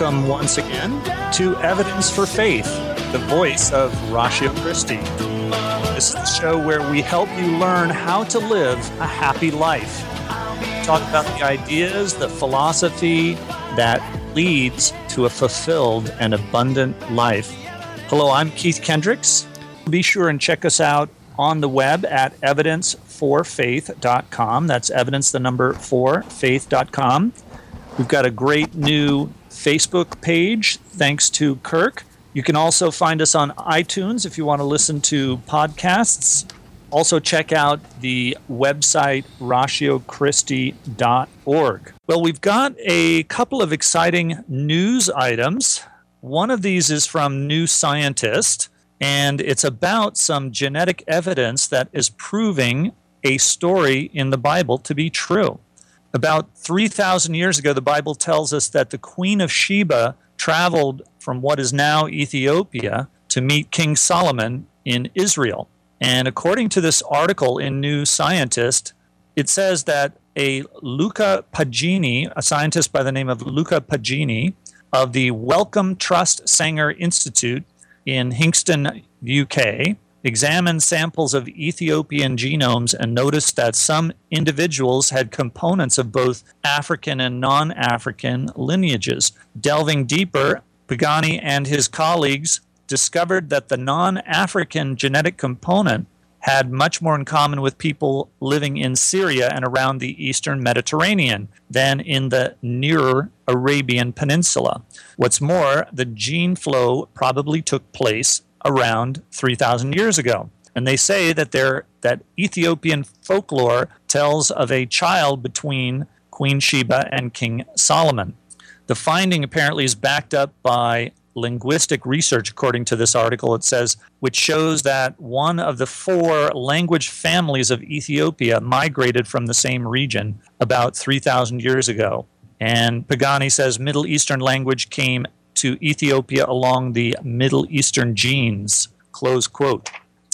Welcome once again to Evidence for Faith, the voice of Ratio Christi. This is the show where we help you learn how to live a happy life. Talk about the ideas, the philosophy that leads to a fulfilled and abundant life. Hello, I'm Keith Kendricks. Be sure and check us out on the web at evidenceforfaith.com. That's evidence, the number four, faith.com. We've got a great new Facebook page, thanks to Kirk. You can also find us on iTunes if you want to listen to podcasts. Also, check out the website ratiochristi.org. Well, we've got a couple of exciting news items. One of these is from New Scientist, and it's about some genetic evidence that is proving a story in the Bible to be true. About 3,000 years ago, the Bible tells us that the Queen of Sheba traveled from what is now Ethiopia to meet King Solomon in Israel. And according to this article in New Scientist, it says that a Luca Pagani, a scientist by the name of Luca Pagani of the Wellcome Trust Sanger Institute in Hinxton, UK, examined samples of Ethiopian genomes and noticed that some individuals had components of both African and non African lineages. Delving deeper, Pagani and his colleagues discovered that the non African genetic component had much more in common with people living in Syria and around the eastern Mediterranean than in the nearer Arabian Peninsula. What's more, the gene flow probably took place around 3,000 years ago. And they say that, there, that Ethiopian folklore tells of a child between Queen Sheba and King Solomon. The finding apparently is backed up by linguistic research, according to this article. It says, which shows that one of the four language families of Ethiopia migrated from the same region about 3,000 years ago. And Pagani says Middle Eastern language came to Ethiopia along the Middle Eastern genes. Close quote.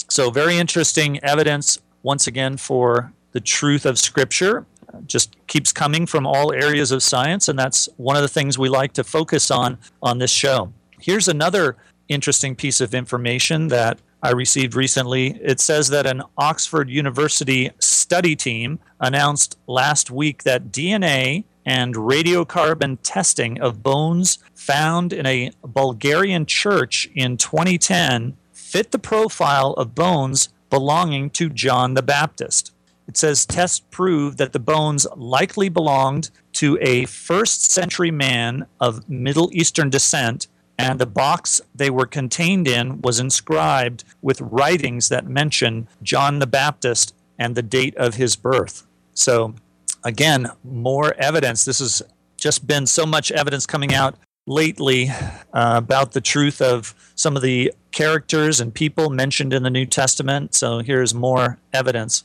So, very interesting evidence once again for the truth of Scripture. Just keeps coming from all areas of science, and that's one of the things we like to focus on on this show. Here's another interesting piece of information that I received recently. It says that an Oxford University study team announced last week that DNA and radiocarbon testing of bones found in a Bulgarian church in 2010 fit the profile of bones belonging to John the Baptist. It says tests proved that the bones likely belonged to a first century man of Middle Eastern descent, and the box they were contained in was inscribed with writings that mention John the Baptist and the date of his birth. So, again, more evidence. This has just been so much evidence coming out lately uh, about the truth of some of the characters and people mentioned in the New Testament. So here's more evidence.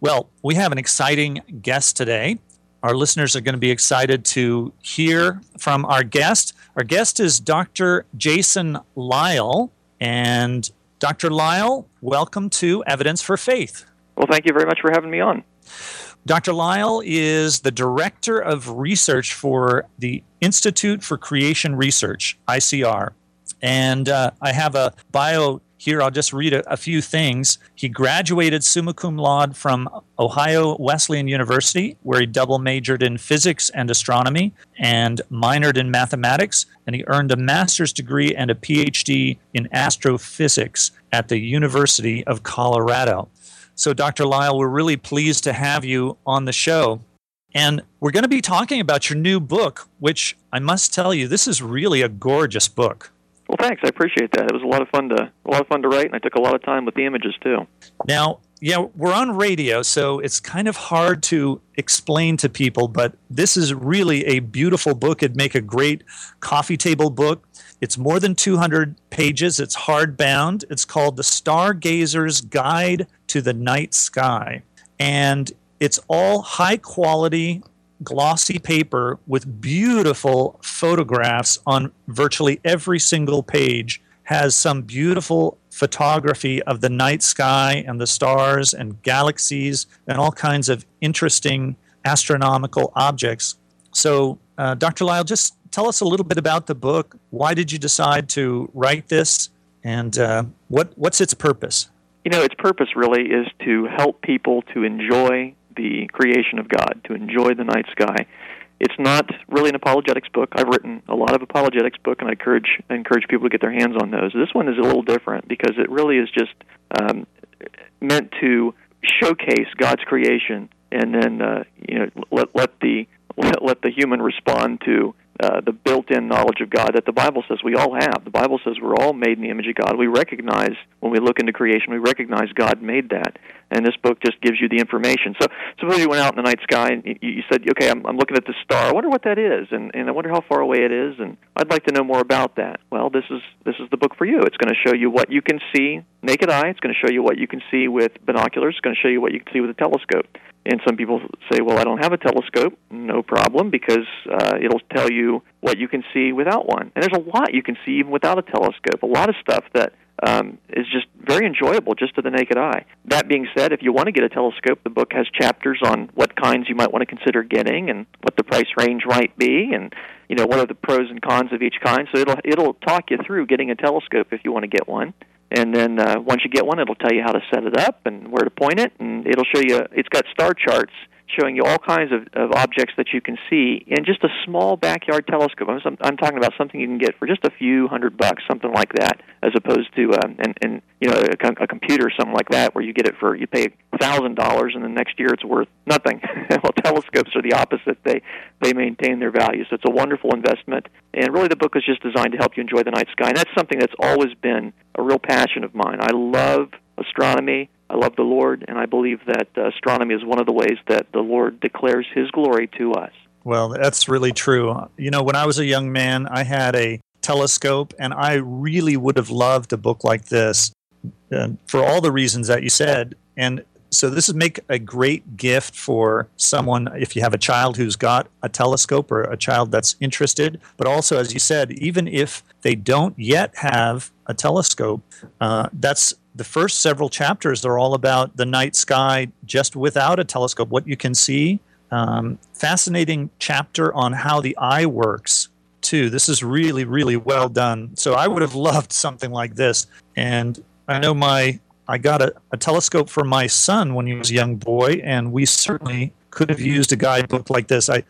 Well, we have an exciting guest today. Our listeners are going to be excited to hear from our guest. Our guest is Dr. Jason Lisle. And Dr. Lisle, welcome to Evidence for Faith. Well, thank you very much for having me on. Dr. Lisle is the director of research for the Institute for Creation Research, ICR. And uh, I have a bio here. I'll just read a, a, few things. He graduated summa cum laude from Ohio Wesleyan University, where he double majored in physics and astronomy and minored in mathematics. And he earned a master's degree and a PhD in astrophysics at the University of Colorado. So, Dr. Lisle, we're really pleased to have you on the show. And we're going to be talking about your new book, which I must tell you, this is really a gorgeous book. Well, thanks. I appreciate that. It was a lot of fun to a lot of fun to write, and I took a lot of time with the images too. Now, yeah, we're on radio, so it's kind of hard to explain to people, but this is really a beautiful book. It'd make a great coffee table book. It's more than 200 pages, it's hardbound. It's called The Stargazer's Guide to the Night Sky. And it's all high quality, glossy paper with beautiful photographs on virtually every single page has some beautiful photography of the night sky and the stars and galaxies and all kinds of interesting astronomical objects. So, uh, Dr. Lisle, just tell us a little bit about the book. Why did you decide to write this, and uh, what what's its purpose? You know, its purpose really is to help people to enjoy the creation of God, to enjoy the night sky. It's not really an apologetics book. I've written a lot of apologetics book, and I encourage I encourage people to get their hands on those. This one is a little different because it really is just um, meant to showcase God's creation, and then uh, you know let let the let, let the human respond to uh, the built-in knowledge of God that the Bible says we all have. The Bible says we're all made in the image of God. We recognize when we look into creation, we recognize God made that, and this book just gives you the information. So, suppose you went out in the night sky and you, you said, "Okay, I'm, I'm looking at this star. I wonder what that is, and, and I wonder how far away it is, and I'd like to know more about that." Well, this is this is the book for you. It's going to show you what you can see naked eye. It's going to show you what you can see with binoculars. It's going to show you what you can see with a telescope. And some people say, well, I don't have a telescope. No problem, because uh, it'll tell you what you can see without one. And there's a lot you can see even without a telescope. A lot of stuff that um, is just very enjoyable just to the naked eye. That being said, if you want to get a telescope, the book has chapters on what kinds you might want to consider getting and what the price range might be, and you know what are the pros and cons of each kind. So it'll it'll talk you through getting a telescope if you want to get one and then uh, once you get one, it'll tell you how to set it up and where to point it, and it'll show you. It's got star charts showing you all kinds of, of objects that you can see in just a small backyard telescope. I'm, I'm talking about something you can get for just a few hundred bucks, something like that, as opposed to um, and and you know a, a computer something like that where you get it for you pay a thousand dollars and the next year it's worth nothing. well, telescopes are the opposite; they they maintain their value. So it's a wonderful investment, and really the book is just designed to help you enjoy the night sky, and that's something that's always been a real passion of mine. I love astronomy. I love the Lord, and I believe that uh, astronomy is one of the ways that the Lord declares His glory to us. Well, that's really true. You know, when I was a young man, I had a telescope, and I really would have loved a book like this uh, for all the reasons that you said. And so this would make a great gift for someone if you have a child who's got a telescope or a child that's interested. But also, as you said, even if they don't yet have a telescope, uh, that's the first several chapters are all about the night sky just without a telescope, what you can see. Um, fascinating chapter on how the eye works too. This is really, really well done. So I would have loved something like this. And I know my I got a, a telescope for my son when he was a young boy, and we certainly could have used a guidebook like this. I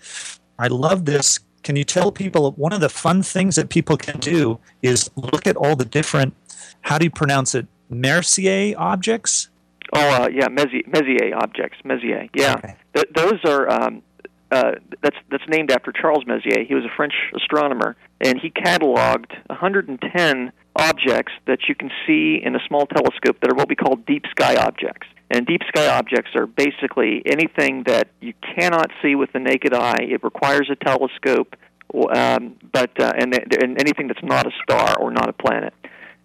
I love this. Can you tell people one of the fun things that people can do is look at all the different how do you pronounce it? Mercier objects? Oh, uh, yeah, Messier, Messier objects. Messier, yeah. Okay. Th- those are um, uh, that's that's named after Charles Messier. He was a French astronomer, and he cataloged 110 objects that you can see in a small telescope that are what we call deep sky objects. And deep sky objects are basically anything that you cannot see with the naked eye. It requires a telescope, um, but uh, and, and anything that's not a star or not a planet.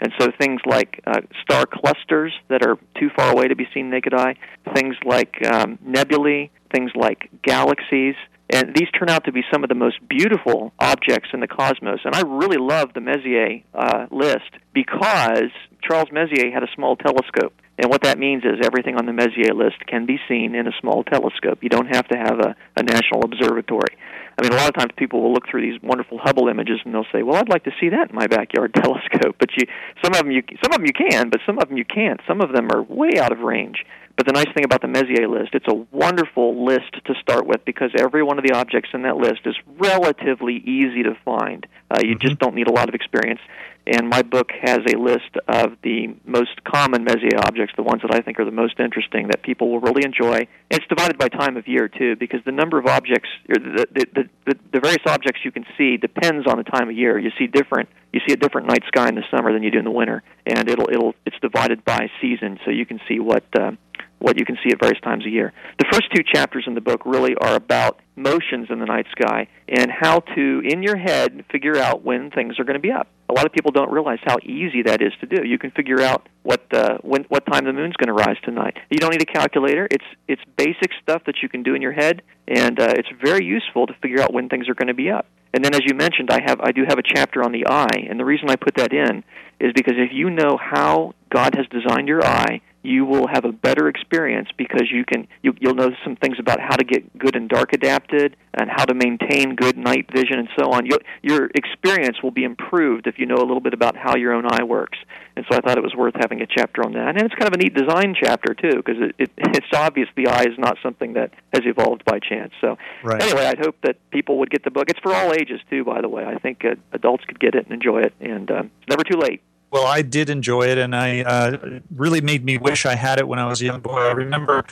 And so things like uh, star clusters that are too far away to be seen naked eye, things like um, nebulae, things like galaxies, and these turn out to be some of the most beautiful objects in the cosmos. And I really love the Messier uh, list because Charles Messier had a small telescope. And what that means is everything on the Messier list can be seen in a small telescope. You don't have to have a, a national observatory. I mean, a lot of times people will look through these wonderful Hubble images and they'll say, "Well, I'd like to see that in my backyard telescope." But you, some of them you, some of them you can, but some of them you can't. Some of them are way out of range. But the nice thing about the Messier list, it's a wonderful list to start with because every one of the objects in that list is relatively easy to find. Uh, you just don't need a lot of experience. And my book has a list of the most common Messier objects, the ones that I think are the most interesting that people will really enjoy. It's divided by time of year too, because the number of objects, or the the, the, the, the various objects you can see depends on the time of year. You see different you see a different night sky in the summer than you do in the winter, and it'll it'll it's divided by season, so you can see what uh, what you can see at various times a year. The first two chapters in the book really are about motions in the night sky and how to, in your head, figure out when things are going to be up. A lot of people don't realize how easy that is to do. You can figure out what uh, when what time the moon's going to rise tonight. You don't need a calculator. It's it's basic stuff that you can do in your head, and uh, it's very useful to figure out when things are going to be up. And then, as you mentioned, I have I do have a chapter on the eye, and the reason I put that in is because if you know how God has designed your eye, you will have a better experience because you can you, you'll know some things about how to get good and dark adapted and how to maintain good night vision and so on. Your your experience will be improved if you know a little bit about how your own eye works. And so I thought it was worth having a chapter on that. And it's kind of a neat design chapter too because it, it it's obvious the eye is not something that has evolved by chance. So Right. anyway, I'd hope that people would get the book. It's for all ages too, by the way. I think uh, adults could get it and enjoy it, and um, it's never too late. Well, I did enjoy it, and I uh, really made me wish I had it when I was a young boy. I remember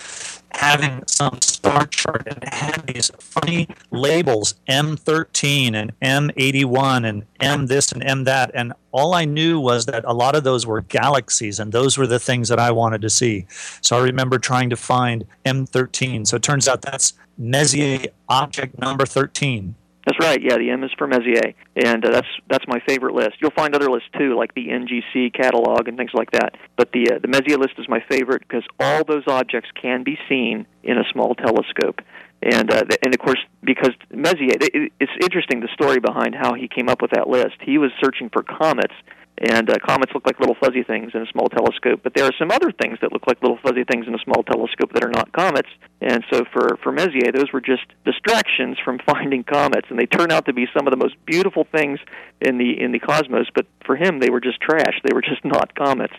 having some star chart and it had these funny labels M13 and M81 and M this and M that, and all I knew was that a lot of those were galaxies, and those were the things that I wanted to see. So I remember trying to find M13. So it turns out that's Messier object number 13. That's right. Yeah, the M is for Messier, and uh, that's that's my favorite list. You'll find other lists too, like the NGC catalog and things like that. But the uh, the Messier list is my favorite because all those objects can be seen in a small telescope. And uh, and of course, because Messier, it, it's interesting the story behind how he came up with that list. He was searching for comets, and uh, comets look like little fuzzy things in a small telescope. But there are some other things that look like little fuzzy things in a small telescope that are not comets. And so for for Messier, those were just distractions from finding comets, and they turn out to be some of the most beautiful things in the in the cosmos. But for him, they were just trash. They were just not comets.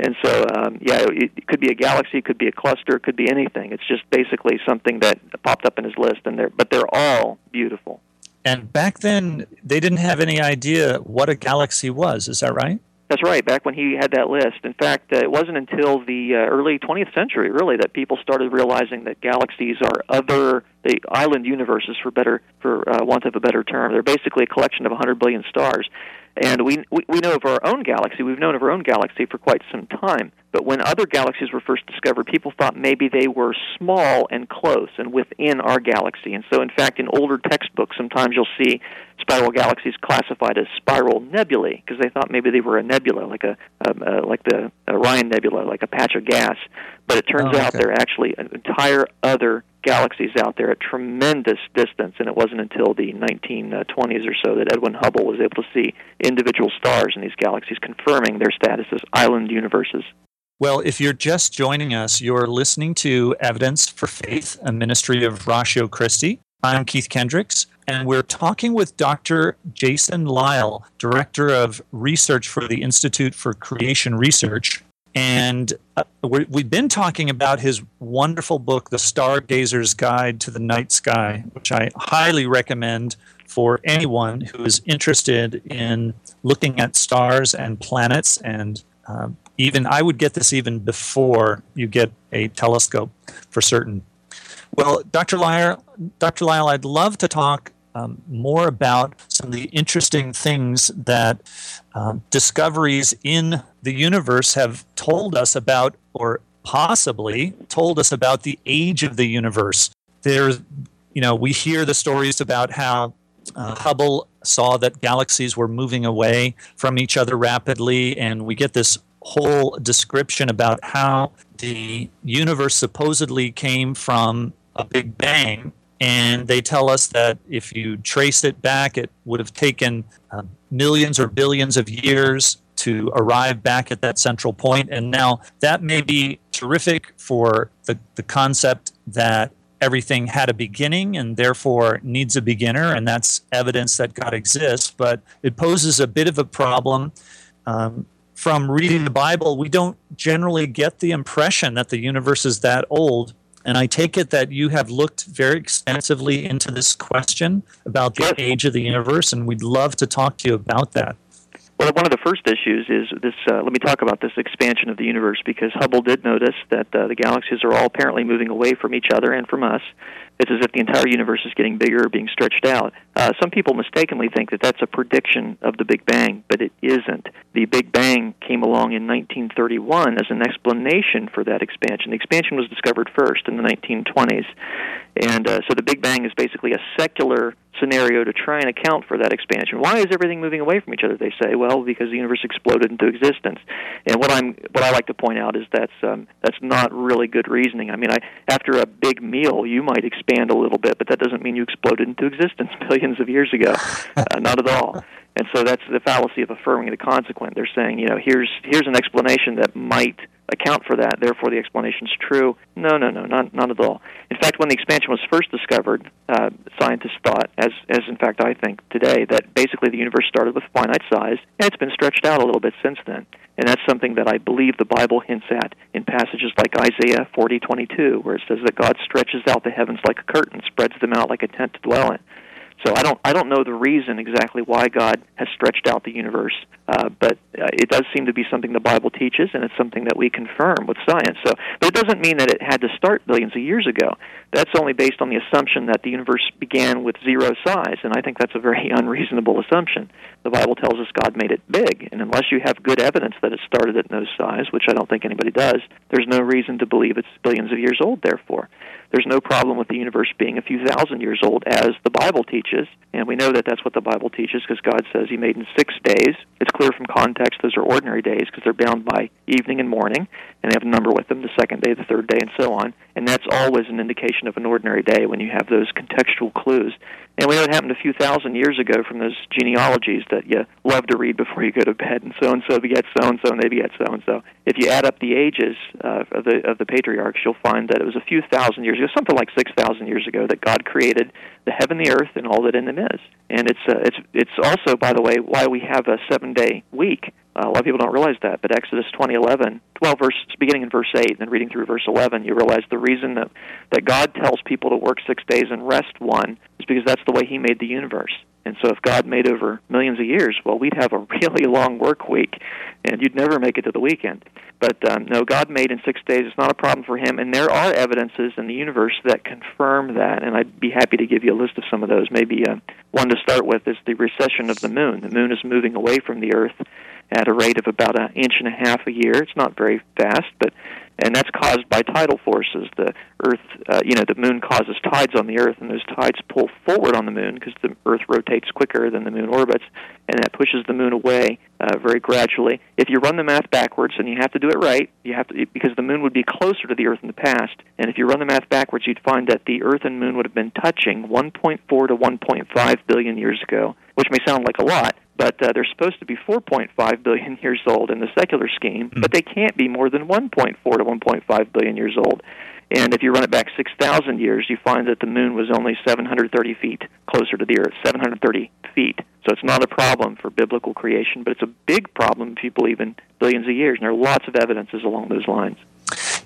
And so, um, yeah, it, it could be a galaxy, it could be a cluster, it could be anything. It's just basically something that popped up in his list, and they're but they're all beautiful. And back then, they didn't have any idea what a galaxy was. Is that right? That's right. Back when he had that list, in fact, uh, it wasn't until the uh, early 20th century, really, that people started realizing that galaxies are other, the island universes, for better, for uh, want of a better term. They're basically a collection of 100 billion stars. And we, we we know of our own galaxy. We've known of our own galaxy for quite some time. But when other galaxies were first discovered, people thought maybe they were small and close and within our galaxy. And so, in fact, in older textbooks, sometimes you'll see spiral galaxies classified as spiral nebulae because they thought maybe they were a nebula, like a um, uh, like the Orion Nebula, like a patch of gas. But it turns Oh, out okay. there are actually an entire other galaxies out there at tremendous distance, and it wasn't until the 1920s or so that Edwin Hubble was able to see individual stars in these galaxies, confirming their status as island universes. Well, if you're just joining us, you're listening to Evidence for Faith, a ministry of Ratio Christi. I'm Keith Kendricks, and we're talking with Dr. Jason Lisle, Director of Research for the Institute for Creation Research. And uh, we we've been talking about his wonderful book, The Stargazer's Guide to the Night Sky, which I highly recommend for anyone who is interested in looking at stars and planets and um, even I would get this even before you get a telescope for certain. Well, Dr. Lisle, Dr. Lisle, I'd love to talk um, more about some of the interesting things that um, discoveries in the universe have told us about, or possibly told us about the age of the universe. There's, you know, we hear the stories about how uh, Hubble saw that galaxies were moving away from each other rapidly, and we get this whole description about how the universe supposedly came from a big bang. And they tell us that if you trace it back, it would have taken uh, millions or billions of years to arrive back at that central point. And now that may be terrific for the, the concept that everything had a beginning and therefore needs a beginner, and that's evidence that God exists. But it poses a bit of a problem. Um, from reading the Bible, we don't generally get the impression that the universe is that old. And I take it that you have looked very extensively into this question about the Yes. age of the universe, and we'd love to talk to you about that. Well, one of the first issues is this. Uh, let me talk about this expansion of the universe because Hubble did notice that uh, the galaxies are all apparently moving away from each other and from us. It's as if the entire universe is getting bigger being stretched out. Uh, some people mistakenly think that that's a prediction of the Big Bang, but it isn't. The Big Bang came along in 1931 as an explanation for that expansion. The expansion was discovered first in the 1920s, and uh, so the Big Bang is basically a secular scenario to try and account for that expansion. Why is everything moving away from each other? They say, well, because the universe exploded into existence. And what I'm what I like to point out is that's um, that's not really good reasoning. I mean, I after a big meal, you might expand a little bit, but that doesn't mean you exploded into existence billions of years ago. Uh, not at all. And so that's the fallacy of affirming the consequent. They're saying, you know, here's here's an explanation that might account for that. Therefore, the explanation is true. No, no, no, not not at all. In fact, when the expansion was first discovered, uh, scientists thought, as as in fact I think today, that basically the universe started with finite size and it's been stretched out a little bit since then. And that's something that I believe the Bible hints at in passages like Isaiah 40:22, where it says that God stretches out the heavens like a curtain, spreads them out like a tent to dwell in. So I don't I don't know the reason exactly why God has stretched out the universe, uh, but uh, it does seem to be something the Bible teaches, and it's something that we confirm with science. So, but it doesn't mean that it had to start billions of years ago. That's only based on the assumption that the universe began with zero size, and I think that's a very unreasonable assumption. The Bible tells us God made it big, and unless you have good evidence that it started at no size, which I don't think anybody does, there's no reason to believe it's billions of years old. Therefore there's no problem with the universe being a few thousand years old, as the Bible teaches. And we know that that's what the Bible teaches because God says He made in six days. It's clear from context those are ordinary days because they're bound by evening and morning, and they have a number with them the second day, the third day, and so on. And that's always an indication of an ordinary day when you have those contextual clues. And we know it happened a few thousand years ago from those genealogies that you love to read before you go to bed. And so and so beget so and so, and they beget so and so. If you add up the ages uh, of the of the patriarchs, you'll find that it was a few thousand years ago, something like six thousand years ago, that God created the heaven, the earth, and all that in them is. And it's uh, it's it's also, by the way, why we have a seven day week. Uh, a lot of people don't realize that, but Exodus 20:11, 12 verse beginning in verse 8 and then reading through verse 11, you realize the reason that that God tells people to work 6 days and rest one is because that's the way he made the universe. And so if God made over millions of years, well, we'd have a really long work week and you'd never make it to the weekend. But um, no, God made in 6 days. It's not a problem for him and there are evidences in the universe that confirm that and I'd be happy to give you a list of some of those. Maybe uh, one to start with is the recession of the moon. The moon is moving away from the earth at a rate of about an inch and a half a year. It's not very fast, but and that's caused by tidal forces. The Earth, uh, you know, the Moon causes tides on the Earth, and those tides pull forward on the Moon because the Earth rotates quicker than the Moon orbits, and that pushes the Moon away uh, very gradually. If you run the math backwards, and you have to do it right, you have to because the Moon would be closer to the Earth in the past, and if you run the math backwards, you'd find that the Earth and Moon would have been touching 1.4 to 1.5 billion years ago, which may sound like a lot, but uh, they're supposed to be 4.5 billion years old in the secular scheme, mm-hmm. but they can't be more than 1.4 to 1.5 billion years old. And if you run it back 6,000 years, you find that the moon was only 730 feet closer to the Earth, 730 feet. So it's not a problem for biblical creation, but it's a big problem if you believe in billions of years. And there are lots of evidences along those lines.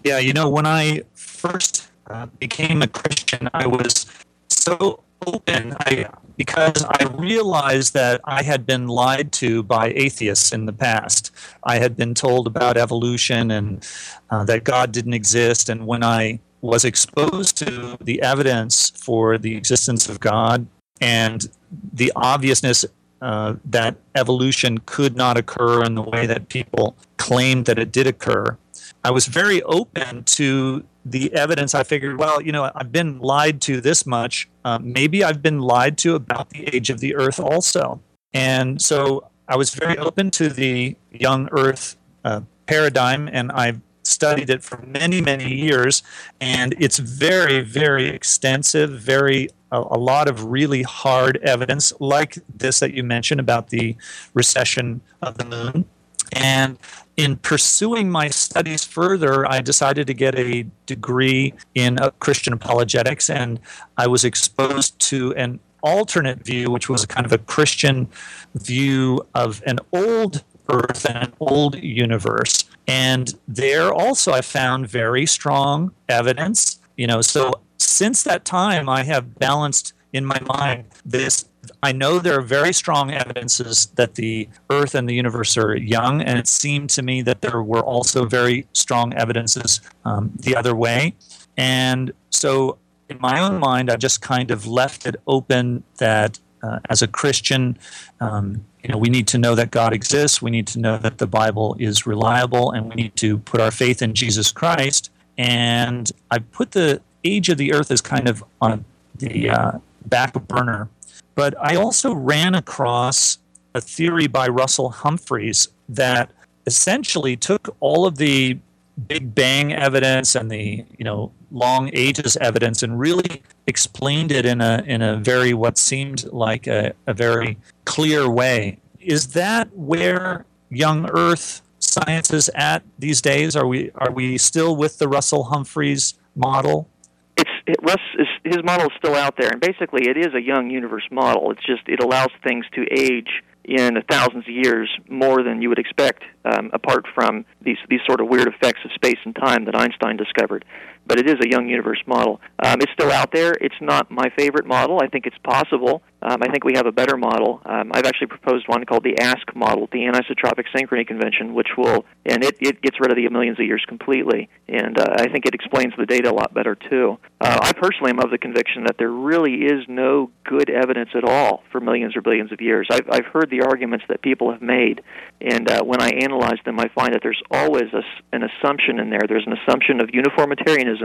Yeah, you know, when I first uh, became a Christian, I was so open I, because I realized that I had been lied to by atheists in the past. I had been told about evolution and uh, that God didn't exist. And when I was exposed to the evidence for the existence of God and the obviousness uh, that evolution could not occur in the way that people claimed that it did occur, I was very open to the evidence, I figured, well, you know, I've been lied to this much. Uh, maybe I've been lied to about the age of the Earth also. And so I was very open to the young Earth uh, paradigm, and I've studied it for many, many years. And it's very, very extensive, very a, a lot of really hard evidence, like this that you mentioned about the recession of the moon. And in pursuing my studies further, I decided to get a degree in uh, Christian apologetics, and I was exposed to an alternate view, which was a kind of a Christian view of an old earth and an old universe. And there also I found very strong evidence. You know, so since that time, I have balanced in my mind this I know there are very strong evidences that the Earth and the universe are young, and it seemed to me that there were also very strong evidences um, the other way. And so, in my own mind, I just kind of left it open that uh, as a Christian, um, you know, we need to know that God exists. We need to know that the Bible is reliable, and we need to put our faith in Jesus Christ. And I put the age of the Earth as kind of on the uh, back burner but I also ran across a theory by Russell Humphreys that essentially took all of the Big Bang evidence and the you know long ages evidence and really explained it in a in a very what seemed like a, a very clear way. Is that where young Earth science is at these days? Are we are we still with the Russell Humphreys model? it's it, Russ is his model is still out there, and basically it is a young universe model. It's just it allows things to age in thousands of years more than you would expect, um, apart from these these sort of weird effects of space and time that Einstein discovered. But it is a young universe model. Um, it's still out there. It's not my favorite model. I think it's possible. Um, I think we have a better model. Um, I've actually proposed one called the ASK model, the anisotropic synchrony convention, which will and it, it gets rid of the millions of years completely. And uh, I think it explains the data a lot better too. Uh, I personally am of the conviction that there really is no good evidence at all for millions or billions of years. I've, I've heard the arguments that people have made, and uh, when I analyze them, I find that there's always a, an assumption in there. There's an assumption of uniformitarianism,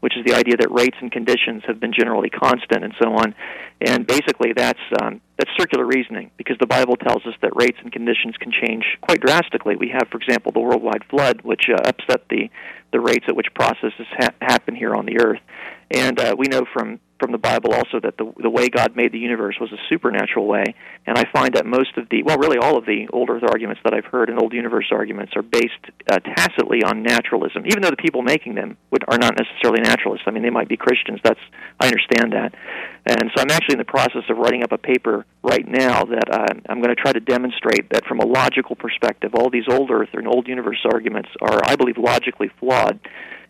which is the idea that rates and conditions have been generally constant and so on. And basically, that's um, that's circular reasoning because the Bible tells us that rates and conditions can change quite drastically. We have, for example, the worldwide flood, which uh, upset the the rates at which processes ha- happen here on the earth. And uh, we know from from the Bible also that the the way God made the universe was a supernatural way. And I find that most of the well, really all of the old Earth arguments that I've heard and old universe arguments are based uh, tacitly on naturalism, even though the people making them would, are not necessarily naturalists. I mean, they might be Christians. That's I understand that. And so I'm actually in the process of writing up a paper right now that uh, I'm going to try to demonstrate that from a logical perspective, all these old Earth and old universe arguments are, I believe, logically flawed.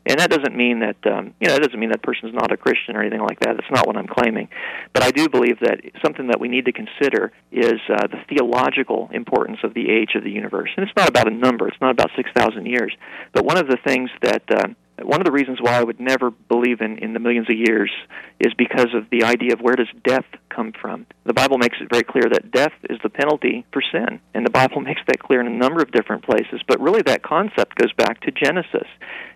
And that doesn't mean that um, you know that doesn't mean that person's not a Christian or anything like that. That's not what I'm claiming. But I do believe that something that we need to consider is uh, the theological importance of the age of the universe. And it's not about a number. It's not about six thousand years. But one of the things that uh, one of the reasons why I would never believe in, in the millions of years is because of the idea of where does death come from. The Bible makes it very clear that death is the penalty for sin, and the Bible makes that clear in a number of different places. But really, that concept goes back to Genesis.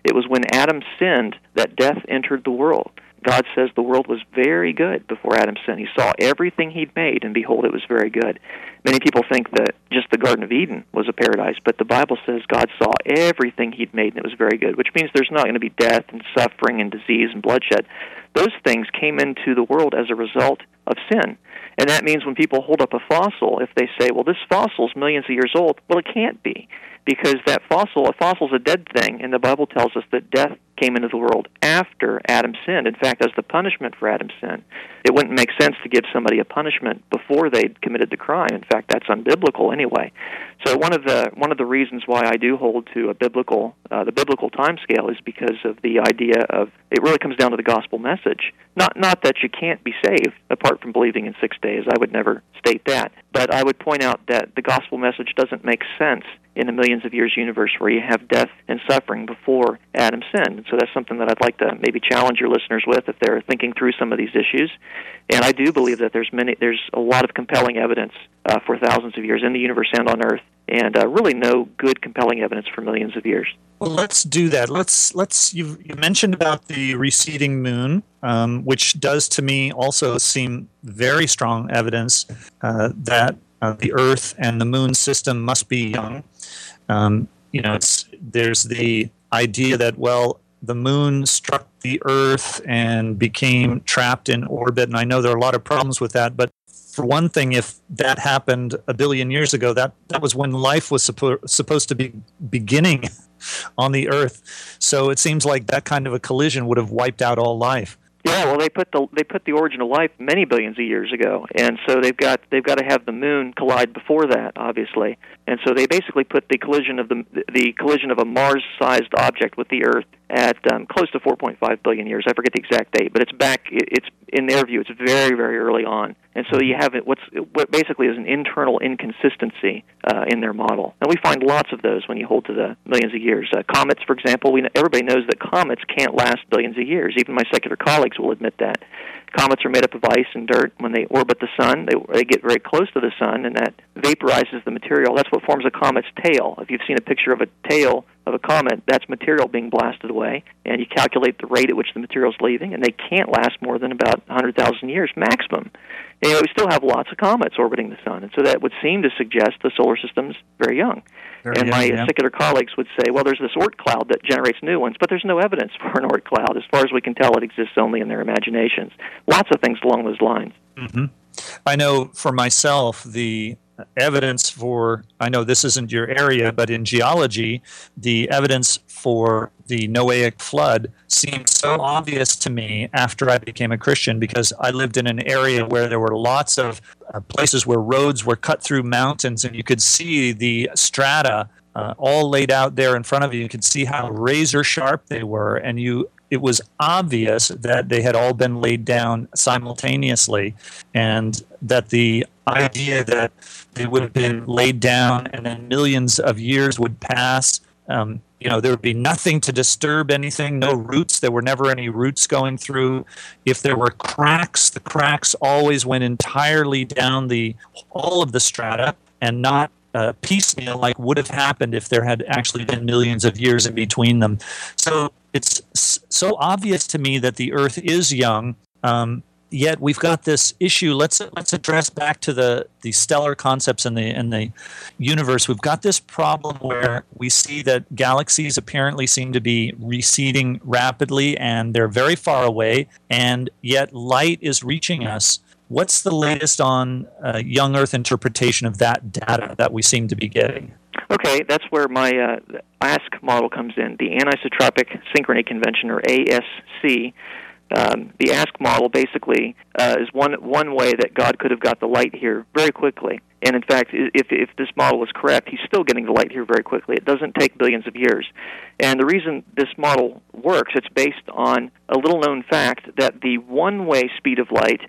It was when Adam sinned that death entered the world. God says the world was very good before Adam sinned. He saw everything he'd made, and behold, it was very good. Many people think that just the Garden of Eden was a paradise, but the Bible says God saw everything he'd made, and it was very good, which means there's not going to be death and suffering and disease and bloodshed. Those things came into the world as a result of sin. And that means when people hold up a fossil, if they say, well, this fossil's millions of years old, well, it can't be because that fossil, a fossil's a dead thing, and the Bible tells us that death came into the world after Adam sinned. In fact, as the punishment for Adam's sin. It wouldn't make sense to give somebody a punishment before they'd committed the crime. In fact, that's unbiblical anyway. So one of the one of the reasons why I do hold to a biblical uh, the biblical time scale is because of the idea of it really comes down to the gospel message. Not not that you can't be saved apart from believing in 6 days. I would never state that. But I would point out that the gospel message doesn't make sense in a millions of years universe where you have death and suffering before Adam sinned. So that's something that I'd like to maybe challenge your listeners with if they're thinking through some of these issues. And I do believe that there's many there's a lot of compelling evidence uh, for thousands of years in the universe and on Earth, and uh, really no good compelling evidence for millions of years. Well, let's do that. Let's let's you you mentioned about the receding moon, um, which does to me also seem very strong evidence uh, that uh, the Earth and the Moon system must be young. Um, you know, there's the idea that well, the Moon struck the Earth and became trapped in orbit, and I know there are a lot of problems with that, but for one thing, if that happened a billion years ago, that, that was when life was suppo- supposed to be beginning on the Earth. So it seems like that kind of a collision would have wiped out all life. Yeah, well, they put the they put the origin of life many billions of years ago, and so they've got they've got to have the moon collide before that, obviously, and so they basically put the collision of the the collision of a Mars-sized object with the Earth at um, close to 4.5 billion years. I forget the exact date, but it's back. It's in their view, it's very, very early on, and so you have what's what basically is an internal inconsistency uh, in their model. And we find lots of those when you hold to the millions of years. Uh, comets, for example, we know, everybody knows that comets can't last billions of years. Even my secular colleagues will admit that. Comets are made up of ice and dirt. When they orbit the sun, they, they get very close to the sun, and that vaporizes the material. That's what forms a comet's tail. If you've seen a picture of a tail of a comet, that's material being blasted away, and you calculate the rate at which the material is leaving, and they can't last more than about 100,000 years maximum. And, you know, we still have lots of comets orbiting the sun, and so that would seem to suggest the solar system's very young. Very and young, my yeah. secular colleagues would say, well, there's this Oort cloud that generates new ones, but there's no evidence for an Oort cloud. As far as we can tell, it exists only in their imaginations. Lots of things along those lines. Mm-hmm. I know for myself the evidence for I know this isn't your area, but in geology, the evidence for the Noahic flood seemed so obvious to me after I became a Christian because I lived in an area where there were lots of uh, places where roads were cut through mountains and you could see the strata uh, all laid out there in front of you. You could see how razor sharp they were, and you it was obvious that they had all been laid down simultaneously, and that the idea that they would have been laid down and then millions of years would pass. Um, you know, there would be nothing to disturb anything, no roots. There were never any roots going through. If there were cracks, the cracks always went entirely down the all of the strata and not uh, piecemeal like would have happened if there had actually been millions of years in between them. So it's so obvious to me that the Earth is young. Um, yet we've got this issue. Let's let's address back to the the stellar concepts in the in the universe. We've got this problem where we see that galaxies apparently seem to be receding rapidly, and they're very far away, and yet light is reaching us. What's the latest on uh, young Earth interpretation of that data that we seem to be getting? Okay, that's where my uh, ASK model comes in, the Anisotropic Synchrony Convention, or ASC. Um, the ASK model basically uh, is one one way that God could have got the light here very quickly. And in fact, if if this model is correct, He's still getting the light here very quickly. It doesn't take billions of years. And the reason this model works, it's based on a little known fact that the one way speed of light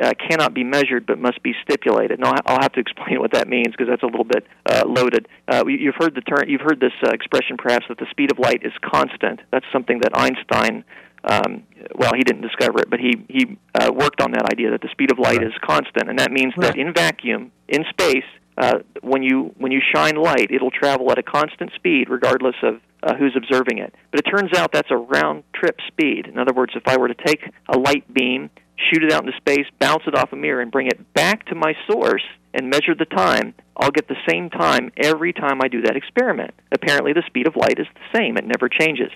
uh, cannot be measured but must be stipulated. Now I'll have to explain what that means because that's a little bit uh, loaded. Uh, you- you've heard the term, you've heard this uh, expression perhaps that the speed of light is constant. That's something that Einstein, um, well, he didn't discover it, but he he uh, worked on that idea that the speed of light Right. is constant, and that means Right. that in vacuum, in space, uh, when you when you shine light, it'll travel at a constant speed regardless of uh, who's observing it. But it turns out that's a round trip speed. In other words, if I were to take a light beam, shoot it out into space, bounce it off a mirror, and bring it back to my source and measure the time, I'll get the same time every time I do that experiment. Apparently, the speed of light is the same, it never changes.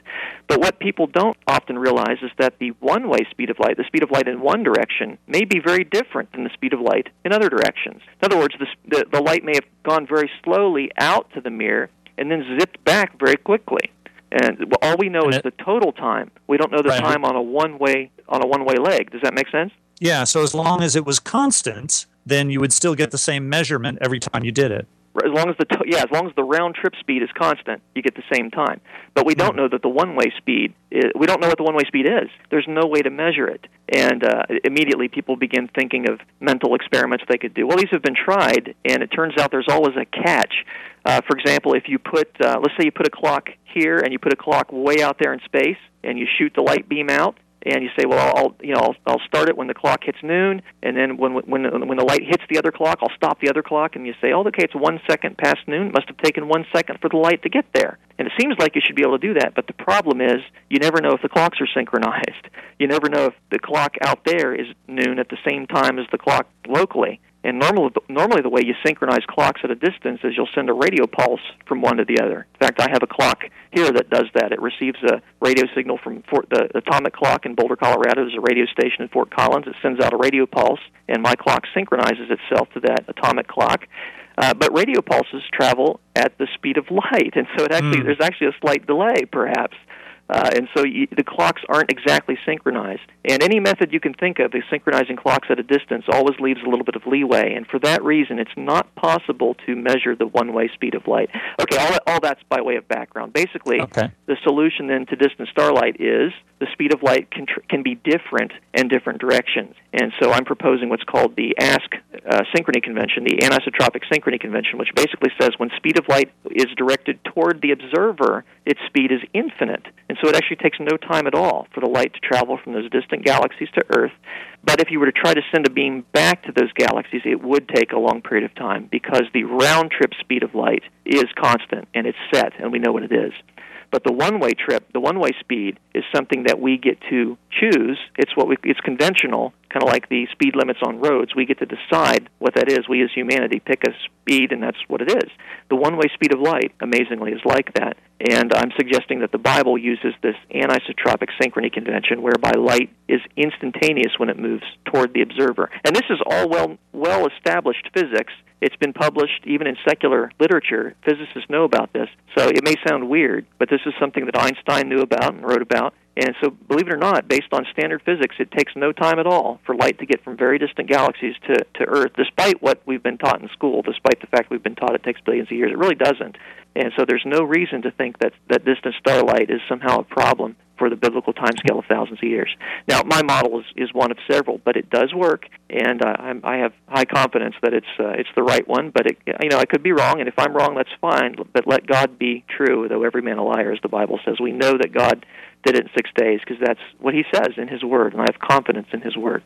But what people don't often realize is that the one way speed of light, the speed of light in one direction, may be very different than the speed of light in other directions. In other words, the, the, the light may have gone very slowly out to the mirror and then zipped back very quickly. And all we know And is it- the total time. We don't know the Right. time on a one way on a one way leg. Does that make sense? Yeah, so as long as it was constant, then you would still get the same measurement every time you did it. As long as the to- yeah, as long as the round trip speed is constant, you get the same time. But we don't know that the one way speed. Is, we don't know what the one way speed is. There's no way to measure it, and uh, immediately people begin thinking of mental experiments they could do. Well, these have been tried, and it turns out there's always a catch. Uh, for example, if you put, uh, let's say you put a clock here, and you put a clock way out there in space, and you shoot the light beam out, and you say, well, I'll you know I'll, I'll start it when the clock hits noon, and then when when when the light hits the other clock, I'll stop the other clock, and you say, oh, okay, it's one second past noon. It must have taken one second for the light to get there, and it seems like you should be able to do that. But the problem is, you never know if the clocks are synchronized. You never know if the clock out there is noon at the same time as the clock locally. And normally, normally the way you synchronize clocks at a distance is you'll send a radio pulse from one to the other. In fact, I have a clock here that does that. It receives a radio signal from Fort, the atomic clock in Boulder, Colorado. There's a radio station in Fort Collins. It sends out a radio pulse, and my clock synchronizes itself to that atomic clock. Uh, but radio pulses travel at the speed of light, and so it actually Hmm. there's actually a slight delay, perhaps. Uh, and so you, the clocks aren't exactly synchronized. And any method you can think of is synchronizing clocks at a distance always leaves a little bit of leeway. And for that reason, it's not possible to measure the one-way speed of light. Okay, all, all that's by way of background. Basically, Okay. the solution then to distant starlight is the speed of light can, tr- can be different in different directions. And so I'm proposing what's called the ASK uh, synchrony convention, the anisotropic synchrony convention, which basically says when speed of light is directed toward the observer, its speed is infinite. And so it actually takes no time at all for the light to travel from those distant galaxies to Earth. But if you were to try to send a beam back to those galaxies, it would take a long period of time because the round trip speed of light is constant and it's set, and we know what it is. But the one-way trip, the one-way speed, is something that we get to choose. It's what we, it's conventional, kind of like the speed limits on roads. We get to decide what that is. We as humanity pick a speed, and that's what it is. The one-way speed of light, amazingly, is like that. And I'm suggesting that the Bible uses this anisotropic synchrony convention, whereby light is instantaneous when it moves toward the observer. And this is all well well established physics. It's been published even in secular literature. Physicists know about this. So it may sound weird, but this is something that Einstein knew about and wrote about. And so, believe it or not, based on standard physics, it takes no time at all for light to get from very distant galaxies to, to Earth, despite what we've been taught in school, despite the fact we've been taught it takes billions of years. It really doesn't. And so, there's no reason to think that, that distant starlight is somehow a problem for the biblical timescale of thousands of years. Now, my model is, is one of several, but it does work, and uh, I'm, I have high confidence that it's uh, it's the right one. But it, you know, I could be wrong, and if I'm wrong, that's fine. But let God be true, though every man a liar, as the Bible says. We know that God did it in six days because that's what He says in His Word, and I have confidence in His Word.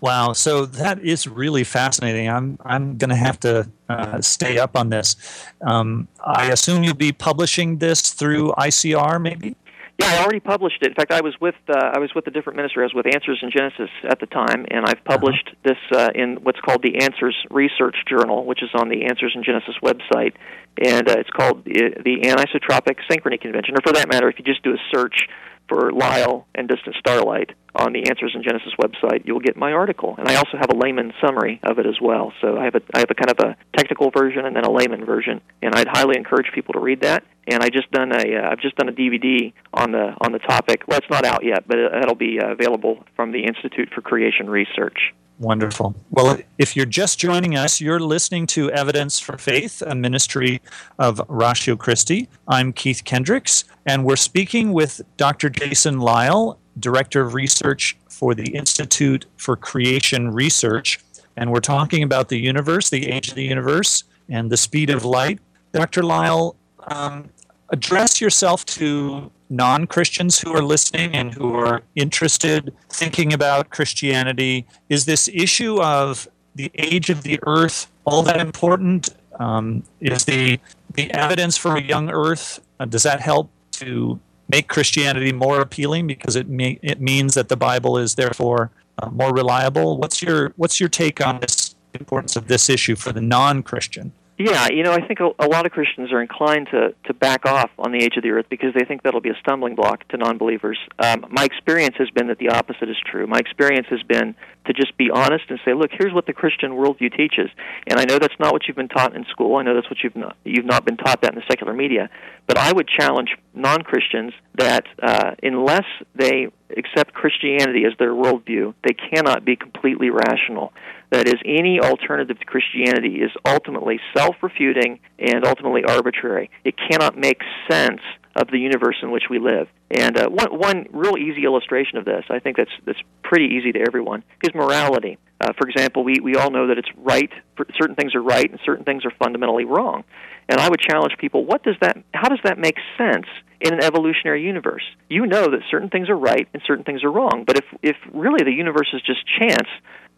Wow, so that is really fascinating. I'm I'm going to have to uh, stay up on this. Um, I assume you'll be publishing this through ICR, maybe. Yeah, I already published it. In fact, I was with uh, I was with a different minister. I was with Answers in Genesis at the time, and I've published this uh, in what's called the Answers Research Journal, which is on the Answers in Genesis website, and uh, it's called the, the Anisotropic Synchrony Convention. Or for that matter, if you just do a search for Lisle and distant starlight on the Answers in Genesis website, you'll get my article. And I also have a layman summary of it as well. So I have a I have a kind of a technical version and then a layman version, and I'd highly encourage people to read that. And I just done a uh, I've just done a DVD on the on the topic. Well, it's not out yet, but it, it'll be uh, available from the Institute for Creation Research. Wonderful. Well, if you're just joining us, you're listening to Evidence for Faith, a ministry of Ratio Christi. I'm Keith Kendricks, and we're speaking with Dr. Jason Lisle, Director of Research for the Institute for Creation Research. And we're talking about the universe, the age of the universe, and the speed of light. Dr. Lisle, um, address yourself to non Christians who are listening and who are interested, thinking about Christianity. Is this issue of the age of the earth all that important? Um, is the, the evidence for a young earth, uh, does that help to make Christianity more appealing because it, me- it means that the Bible is therefore uh, more reliable? What's your, what's your take on this importance of this issue for the non Christian? Yeah, you know, I think a, a lot of Christians are inclined to, to back off on the age of the earth because they think that'll be a stumbling block to non believers. Um, my experience has been that the opposite is true. My experience has been to just be honest and say, look, here's what the Christian worldview teaches. And I know that's not what you've been taught in school. I know that's what you've not, you've not been taught that in the secular media. But I would challenge non Christians that uh, unless they accept Christianity as their worldview, they cannot be completely rational. That is, any alternative to Christianity is ultimately self refuting and ultimately arbitrary. It cannot make sense of the universe in which we live. And uh, one, one real easy illustration of this, I think that's, that's pretty easy to everyone, is morality. Uh, for example, we, we all know that it's right, certain things are right and certain things are fundamentally wrong. And I would challenge people, what does that, how does that make sense in an evolutionary universe? You know that certain things are right and certain things are wrong. But if, if really the universe is just chance,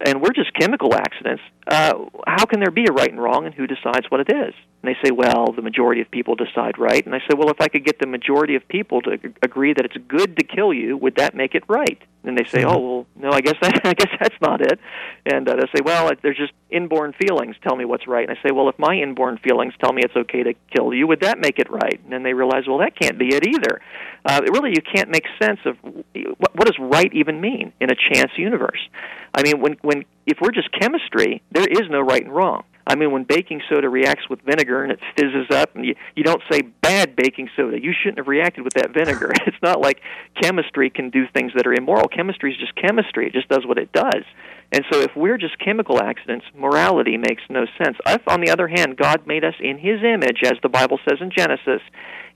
and we're just chemical accidents, uh, how can there be a right and wrong, and who decides what it is? And they say, well, the majority of people decide right. And I say, well, if I could get the majority of people to agree that it's good to kill you, would that make it right? And they say, oh, well, no, I guess that, I guess that's not it. And uh, they say, well, there's just inborn feelings tell me what's right. And I say, well, if my inborn feelings tell me it's okay to kill you, would that make it right? And then they realize, well, that can't be it either. Uh, really, you can't make sense of what, what does right even mean in a chance universe. I mean, when when if we're just chemistry, there is no right and wrong. I mean, when baking soda reacts with vinegar and it fizzes up, and you, you don't say bad baking soda. You shouldn't have reacted with that vinegar. It's not like chemistry can do things that are immoral. Chemistry is just chemistry. It just does what it does. And so, if we're just chemical accidents, morality makes no sense. If, on the other hand, God made us in His image, as the Bible says in Genesis,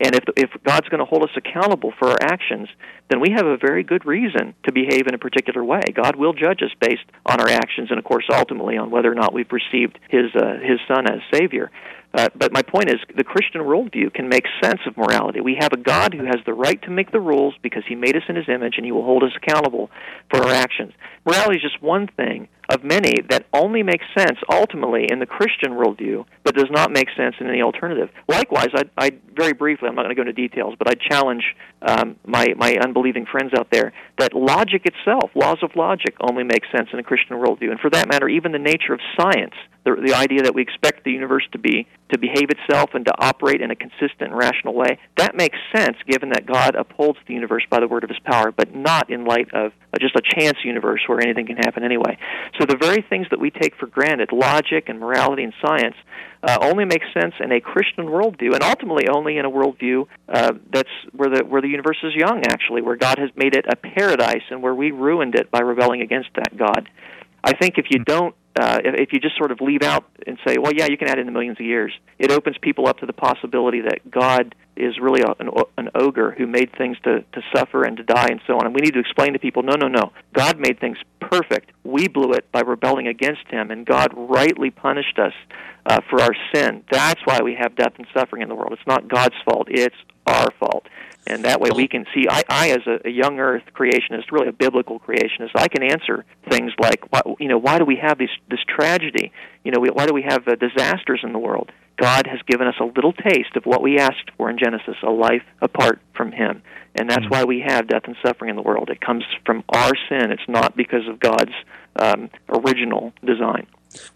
and if if God's going to hold us accountable for our actions, then we have a very good reason to behave in a particular way. God will judge us based on our actions, and of course, ultimately on whether or not we've received His uh, His Son as Savior. Uh, but my point is, the Christian worldview can make sense of morality. We have a God who has the right to make the rules because He made us in His image, and He will hold us accountable for our actions. Morality is just one thing of many that only makes sense ultimately in the Christian worldview, but does not make sense in any alternative. Likewise, I, I very briefly, I'm not going to go into details, but I challenge um, my my unbelieving friends out there that logic itself, laws of logic, only make sense in a Christian worldview, and for that matter, even the nature of science, the, the idea that we expect the universe to be to behave itself and to operate in a consistent and rational way, that makes sense given that God upholds the universe by the word of His power, but not in light of just a chance universe where anything can happen anyway. So the very things that we take for granted, logic and morality and science, uh, only make sense in a Christian worldview, and ultimately only in a worldview uh, that's where the where the universe is young, actually, where God has made it a paradise, and where we ruined it by rebelling against that God. I think if you don't uh, if, if you just sort of leave out and say, well, yeah, you can add in the millions of years, it opens people up to the possibility that God is really a, an, an ogre who made things to, to suffer and to die and so on. And we need to explain to people, no, no, no. God made things perfect. We blew it by rebelling against Him, and God rightly punished us uh, for our sin. That's why we have death and suffering in the world. It's not God's fault. It's our fault and that way we can see. I, I as a, a young Earth creationist, really a biblical creationist, I can answer things like, why, you know, why do we have this this tragedy? You know, we, why do we have uh, disasters in the world? God has given us a little taste of what we asked for in Genesis, a life apart from Him, and that's mm-hmm. why we have death and suffering in the world. It comes from our sin. It's not because of God's um, original design.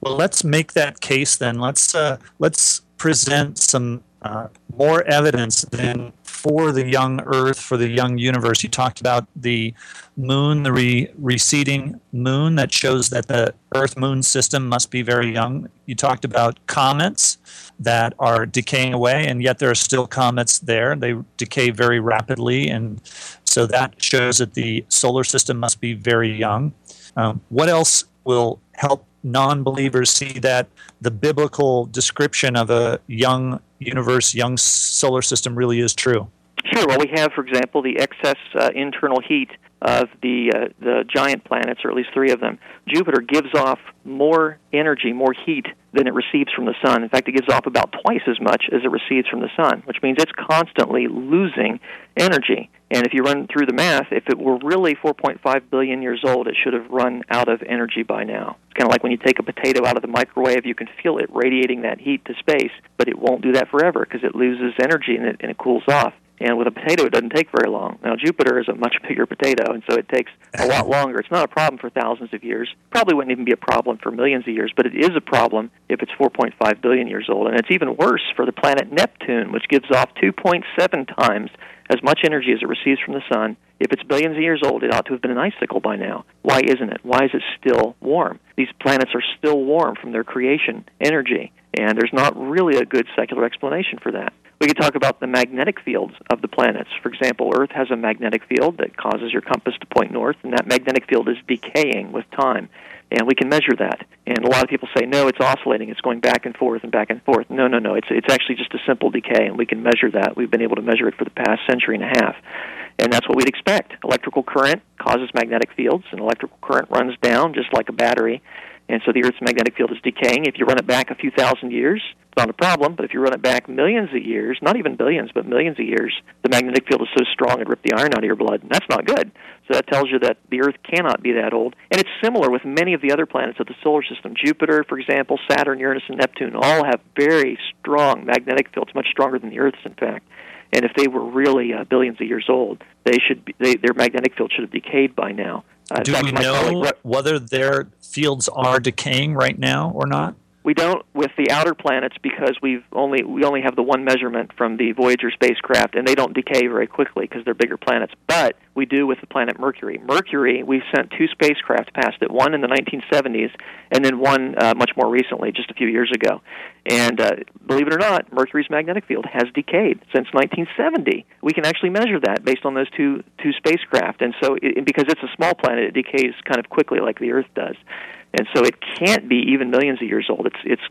Well, let's make that case then. Let's uh, let's present some uh, more evidence than for the young Earth, for the young universe. You talked about the moon, the re- receding moon that shows that the Earth moon system must be very young. You talked about comets that are decaying away, and yet there are still comets there. They decay very rapidly, and so that shows that the solar system must be very young. Um, what else will help non believers see that the biblical description of a young universe, young solar system really is true? Sure. Well, we have, for example, the excess uh, internal heat of the uh, the giant planets, or at least three of them. Jupiter gives off more energy, more heat than it receives from the sun. In fact, it gives off about twice as much as it receives from the sun, which means it's constantly losing energy. And if you run through the math, if it were really 4.5 billion years old, it should have run out of energy by now. It's kind of like when you take a potato out of the microwave, you can feel it radiating that heat to space, but it won't do that forever because it loses energy and it, and it cools off. And with a potato, it doesn't take very long. Now, Jupiter is a much bigger potato, and so it takes a lot longer. It's not a problem for thousands of years. Probably wouldn't even be a problem for millions of years, but it is a problem if it's 4.5 billion years old. And it's even worse for the planet Neptune, which gives off 2.7 times as much energy as it receives from the sun. If it's billions of years old, it ought to have been an icicle by now. Why isn't it? Why is it still warm? These planets are still warm from their creation energy, and there's not really a good secular explanation for that. We could talk about the magnetic fields of the planets. For example, Earth has a magnetic field that causes your compass to point north, and that magnetic field is decaying with time. And we can measure that. And a lot of people say, no, it's oscillating. It's going back and forth and back and forth. No, no, no. It's, it's actually just a simple decay, and we can measure that. We've been able to measure it for the past century and a half. And that's what we'd expect. Electrical current causes magnetic fields, and electrical current runs down just like a battery. And so the Earth's magnetic field is decaying. If you run it back a few thousand years, it's not a problem. But if you run it back millions of years, not even billions, but millions of years, the magnetic field is so strong it ripped the iron out of your blood. And that's not good. So that tells you that the Earth cannot be that old. And it's similar with many of the other planets of the solar system. Jupiter, for example, Saturn, Uranus, and Neptune all have very strong magnetic fields, much stronger than the Earth's, in fact. And if they were really uh, billions of years old, they should be, they, their magnetic field should have decayed by now. Uh, Do we know colleague, whether their fields are decaying right now or not? We don't with the outer planets because we've only we only have the one measurement from the Voyager spacecraft, and they don't decay very quickly because they're bigger planets. But we do with the planet Mercury. Mercury, we've sent two spacecraft past it, one in the 1970s, and then one uh, much more recently, just a few years ago. And uh, believe it or not, Mercury's magnetic field has decayed since 1970. We can actually measure that based on those two two spacecraft, and so it, because it's a small planet, it decays kind of quickly like the Earth does and so it can't be even millions of years old. It's it's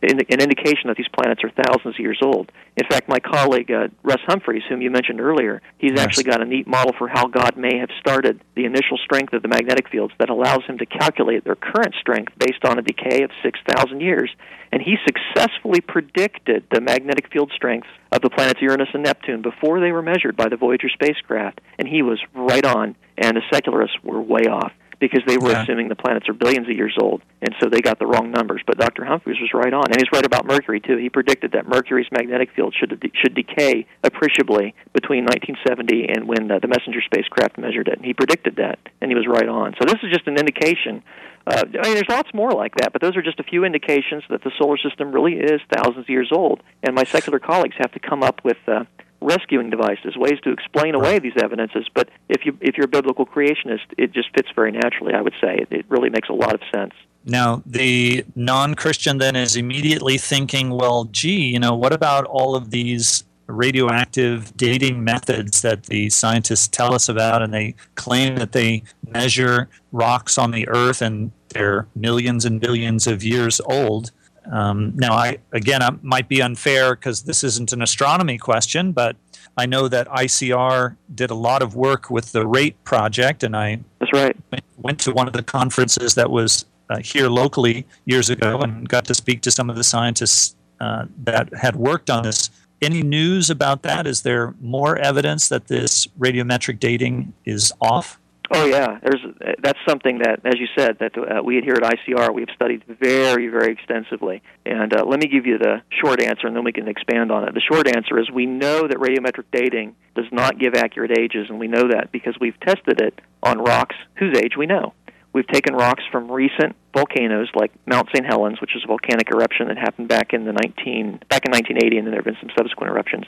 it's an indication that these planets are thousands of years old. In fact, my colleague uh, Russ Humphreys, whom you mentioned earlier, he's Yes. actually got a neat model for how God may have started the initial strength of the magnetic fields that allows him to calculate their current strength based on a decay of six thousand years. And he successfully predicted the magnetic field strengths of the planets Uranus and Neptune before they were measured by the Voyager spacecraft, and he was right on, and the secularists were way off because they were Yeah. assuming the planets are billions of years old, and so they got the wrong numbers. But Dr. Humphreys was right on, and he's right about Mercury too. He predicted that Mercury's magnetic field should should decay appreciably between 1970 and when uh, the Messenger spacecraft measured it. And he predicted that, and he was right on. So this is just an indication. Uh, I mean, there's lots more like that, but those are just a few indications that the solar system really is thousands of years old. And my secular colleagues have to come up with uh, rescuing devices, ways to explain away these evidences. But if you if you're a biblical creationist, it just fits very naturally. I would say it, it really makes a lot of sense. Now, the non Christian then is immediately thinking, well, gee, you know, what about all of these radioactive dating methods that the scientists tell us about? And they claim that they measure rocks on the Earth and they're millions and billions of years old. Um, now, I again, I might be unfair because this isn't an astronomy question, but I know that ICR did a lot of work with the RATE project, and I That's right. went to one of the conferences that was uh, here locally years ago and got to speak to some of the scientists uh, that had worked on this. Any news about that? Is there more evidence that this radiometric dating is off? Oh yeah, there's that's something that, as you said, that uh, we here at ICR we've studied very, very extensively. And uh, let me give you the short answer, and then we can expand on it. The short answer is we know that radiometric dating does not give accurate ages, and we know that because we've tested it on rocks whose age we know. We've taken rocks from recent volcanoes like Mount St. Helens, which is a volcanic eruption that happened back in the 19 back in 1980, and then there have been some subsequent eruptions.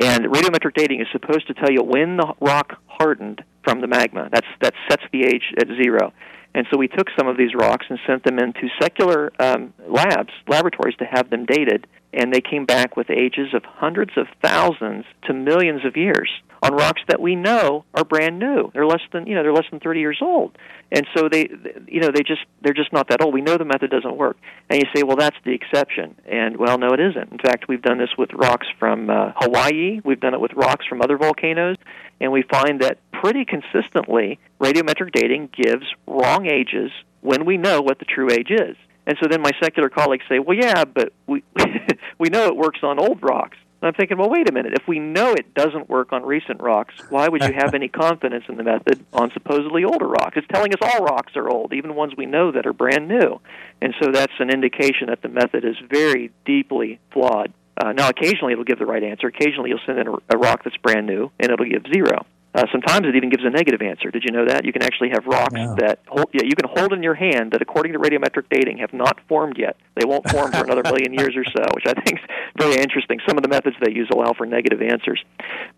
And radiometric dating is supposed to tell you when the rock hardened from the magma. That's that sets the age at zero. And so we took some of these rocks and sent them into secular um, labs, laboratories, to have them dated, and they came back with ages of hundreds of thousands to millions of years on rocks that we know are brand new. They're less than you know they're less than 30 years old, and so they you know they just they're just not that old. We know the method doesn't work, and you say, well, that's the exception, and well, no, it isn't. In fact, we've done this with rocks from uh, Hawaii. We've done it with rocks from other volcanoes, and we find that pretty consistently radiometric dating gives wrong ages when we know what the true age is. And so then my secular colleagues say, well, yeah, but we we know it works on old rocks. And I'm thinking, well, wait a minute. If we know it doesn't work on recent rocks, why would you have any confidence in the method on supposedly older rocks? It's telling us all rocks are old, even ones we know that are brand new. And so that's an indication that the method is very deeply flawed. Uh, now, occasionally it'll give the right answer. Occasionally you'll send in a, a rock that's brand new, and it'll give zero. Uh, sometimes it even gives a negative answer. Did you know that? You can actually have rocks Yeah. that hold, yeah, you can hold in your hand that, according to radiometric dating, have not formed yet. They won't form for another million years or so, which I think is very interesting. Some of the methods they use allow for negative answers.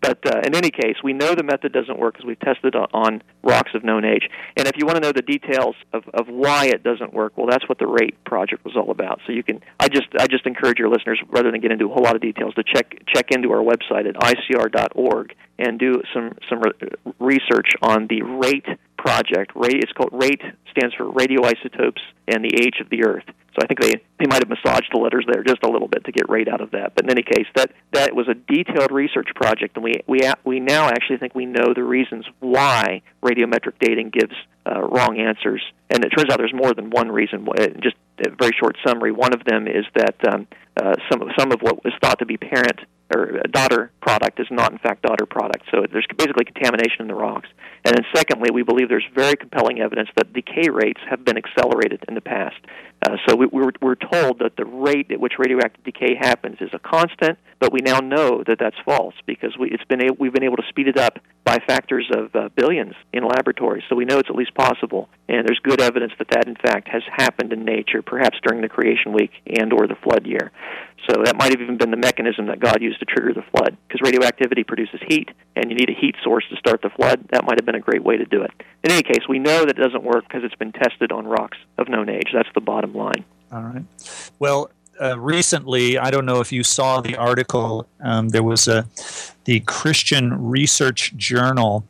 But uh, in any case, we know the method doesn't work because we've tested on, on rocks of known age. And if you want to know the details of, of why it doesn't work, well, that's what the RATE project was all about. So you can, I just, I just encourage your listeners, rather than get into a whole lot of details, to check check into our website at icr.org and do some some re- research on the RATE project. RATE, it's called RATE stands for radioisotopes and the age of the Earth. So I think they, they might have massaged the letters there just a little bit to get rate out of that. But in any case, that that was a detailed research project, and we we we now actually think we know the reasons why radiometric dating gives uh, wrong answers. And it turns out there's more than one reason. Uh, Just a very short summary. One of them is that um, uh, some some of what was thought to be parent or a daughter product is not in fact daughter product. So there's basically contamination in the rocks. And then secondly, we believe there's very compelling evidence that decay rates have been accelerated in the past. Uh, so we, we're, we're told that the rate at which radioactive decay happens is a constant, but we now know that that's false because we, it's been a, we've been able to speed it up by factors of uh, billions in laboratories. So we know it's at least possible, and there's good evidence that that in fact has happened in nature, perhaps during the creation week and or the flood year. So that might have even been the mechanism that God used to trigger the flood, because radioactivity produces heat, and you need a heat source to start the flood. That might have been a great way to do it. In any case, we know that it doesn't work because it's been tested on rocks of known age. That's the bottom line. All right. Well, uh, recently, I don't know if you saw the article. Um, there was a the Christian Research Journal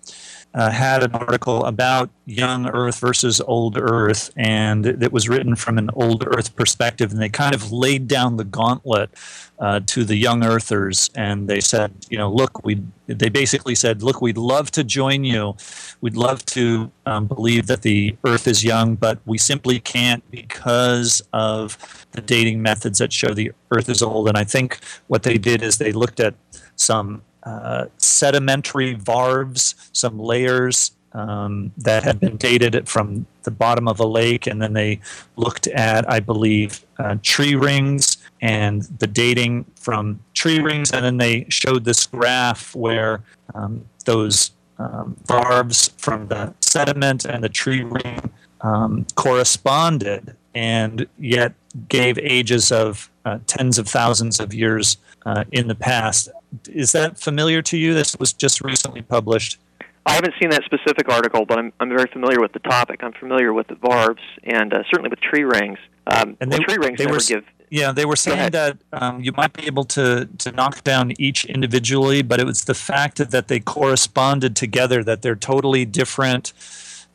uh, had an article about young Earth versus old Earth, and it was written from an old Earth perspective. And they kind of laid down the gauntlet uh, to the young Earthers, and they said, you know, look, we. They basically said, look, we'd love to join you. We'd love to um, believe that the Earth is young, but we simply can't because of the dating methods that show the Earth is old. And I think what they did is they looked at some uh, sedimentary varves, some layers um, that had been dated from the bottom of a lake, and then they looked at, I believe, uh, tree rings and the dating from tree rings, and then they showed this graph where um, those um, varves from the sediment and the tree ring um, corresponded, and yet gave ages of uh, tens of thousands of years uh, in the past. Is that familiar to you? This was just recently published. I haven't seen that specific article, but I'm, I'm very familiar with the topic. I'm familiar with the varves and uh, certainly with tree rings. Um, And well, tree rings they never were give. Yeah, they were saying that um, you might be able to, to knock down each individually, but it was the fact that, that they corresponded together, that they're totally different,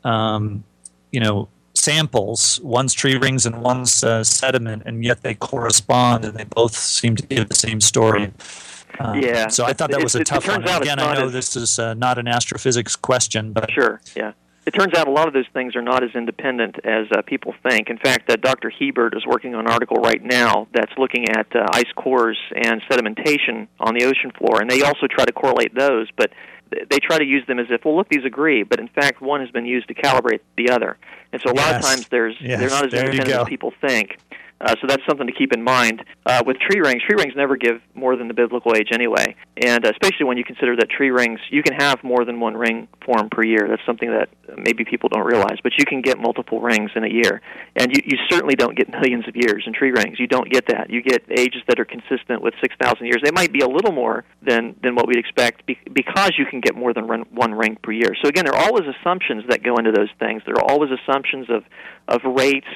um, you know, samples. One's tree rings and one's uh, sediment, and yet they correspond, and they both seem to give the same story. Um, Yeah, So I thought that was a it- it tough one. Again, I know as- this is uh, not an astrophysics question, but Sure, yeah. It turns out a lot of those things are not as independent as uh, people think. In fact, uh, Dr. Hebert is working on an article right now that's looking at uh, ice cores and sedimentation on the ocean floor, and they also try to correlate those, but they try to use them as if, well, look, these agree, but in fact, one has been used to calibrate the other. And so a lot of times there's Yes, they're not as there independent as people think. Uh, so that's something to keep in mind. Uh, with tree rings, tree rings never give more than the biblical age anyway, and uh, especially when you consider that tree rings, you can have more than one ring form per year. That's something that maybe people don't realize, but you can get multiple rings in a year, and you, you certainly don't get millions of years in tree rings. You don't get that. You get ages that are consistent with 6,000 years. They might be a little more than than what we'd expect be, because you can get more than one, one ring per year. So again, there are always assumptions that go into those things. There are always assumptions of of rates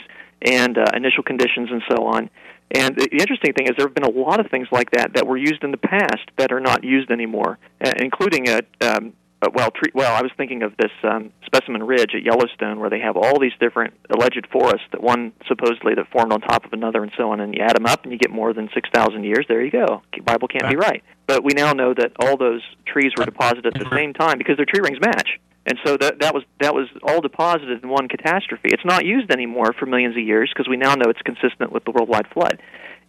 and uh, initial conditions and so on. And the interesting thing is there have been a lot of things like that that were used in the past that are not used anymore, uh, including a um, uh, well, tree, well, I was thinking of this um, specimen ridge at Yellowstone, where they have all these different alleged forests that one supposedly that formed on top of another, and so on. And you add them up, and you get more than six thousand years. There you go. Bible can't be right. But we now know that all those trees were deposited at the same time because their tree rings match. And so that that was that was all deposited in one catastrophe. It's not used anymore for millions of years because we now know it's consistent with the worldwide flood.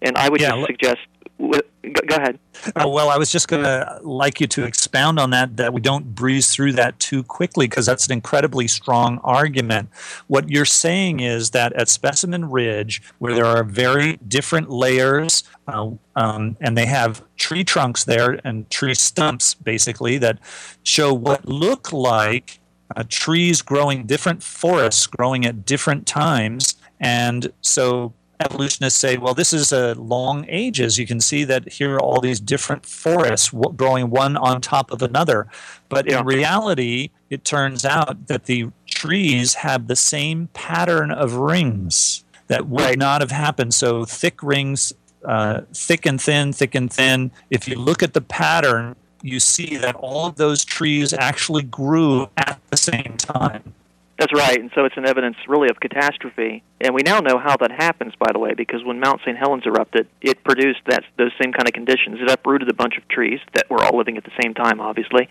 And I would Yeah, just l- suggest. Go, ahead. Oh, well, I was just going to like you to expound on that, that we don't breeze through that too quickly because that's an incredibly strong argument. What you're saying is that at Specimen Ridge, where there are very different layers, uh, um, and they have tree trunks there and tree stumps basically that show what look like uh, trees growing different forests growing at different times. And so evolutionists say, well, this is a long ages. You can see that here are all these different forests w- growing one on top of another. But in reality, it turns out that the trees have the same pattern of rings that would Right. not have happened. So thick rings, uh, thick and thin, thick and thin. If you look at the pattern, you see that all of those trees actually grew at the same time. That's right, and so it's an evidence really of catastrophe. And we now know how that happens, by the way, because when Mount St. Helens erupted, it produced that those same kind of conditions. It uprooted a bunch of trees that were all living at the same time, obviously,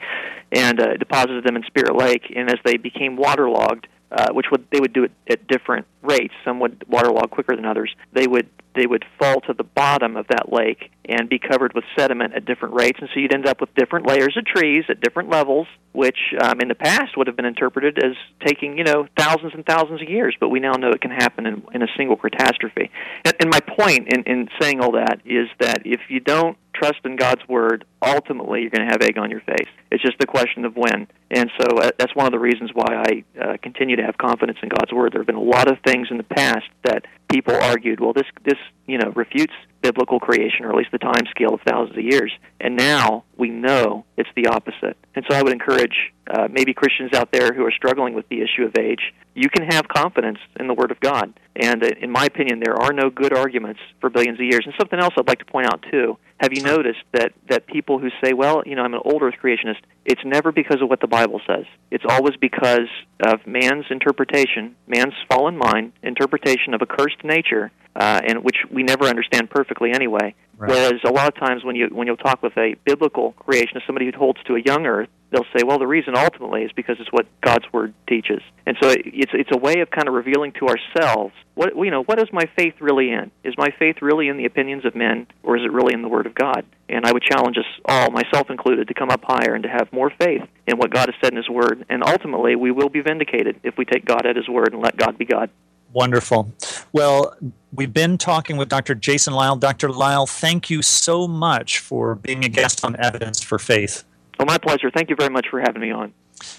and uh, deposited them in Spirit Lake. And as they became waterlogged, uh, which would they would do it at different rates. Some would waterlog quicker than others. They would they would fall to the bottom of that lake and be covered with sediment at different rates, and so you'd end up with different layers of trees at different levels, which um, in the past would have been interpreted as taking you know thousands and thousands of years, but we now know it can happen in, in a single catastrophe. And, and my point in, in saying all that is that if you don't trust in God's word, ultimately you're going to have egg on your face. It's just a question of when. And so uh, that's one of the reasons why I uh, continue to have confidence in God's word. There have been a lot of things in the past that people argued, well, this this you know refutes biblical creation, or at least the time scale of thousands of years. And now we know it's the opposite. And so I would encourage uh, maybe Christians out there who are struggling with the issue of age, you can have confidence in the Word of God. And uh, in my opinion, there are no good arguments for billions of years. And something else I'd like to point out too. Have you noticed that that people who say, "Well, you know, I'm an old Earth creationist," it's never because of what the Bible says. It's always because of man's interpretation, man's fallen mind interpretation of a cursed nature, uh, and which we never understand perfectly anyway. Right. Whereas a lot of times when you when you'll talk with a biblical creationist, somebody who holds to a young Earth, they'll say, well, the reason ultimately is because it's what God's Word teaches. And so it's it's a way of kind of revealing to ourselves what you know what is my faith really in? Is my faith really in the opinions of men, or is it really in the Word of God? And I would challenge us all, myself included, to come up higher and to have more faith in what God has said in His Word. And ultimately, we will be vindicated if we take God at His word and let God be God. Wonderful. Well, we've been talking with Dr. Jason Lisle. Dr. Lisle, thank you so much for being a guest on Evidence for Faith. Well, my pleasure. Thank you very much for having me on.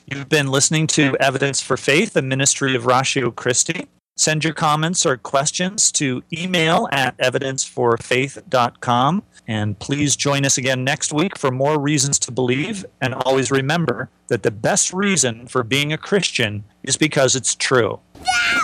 You've been listening to Evidence for Faith, the ministry of Ratio Christi. Send your comments or questions to email at evidenceforfaith.com. And please join us again next week for more reasons to believe. And always remember that the best reason for being a Christian is because it's true. That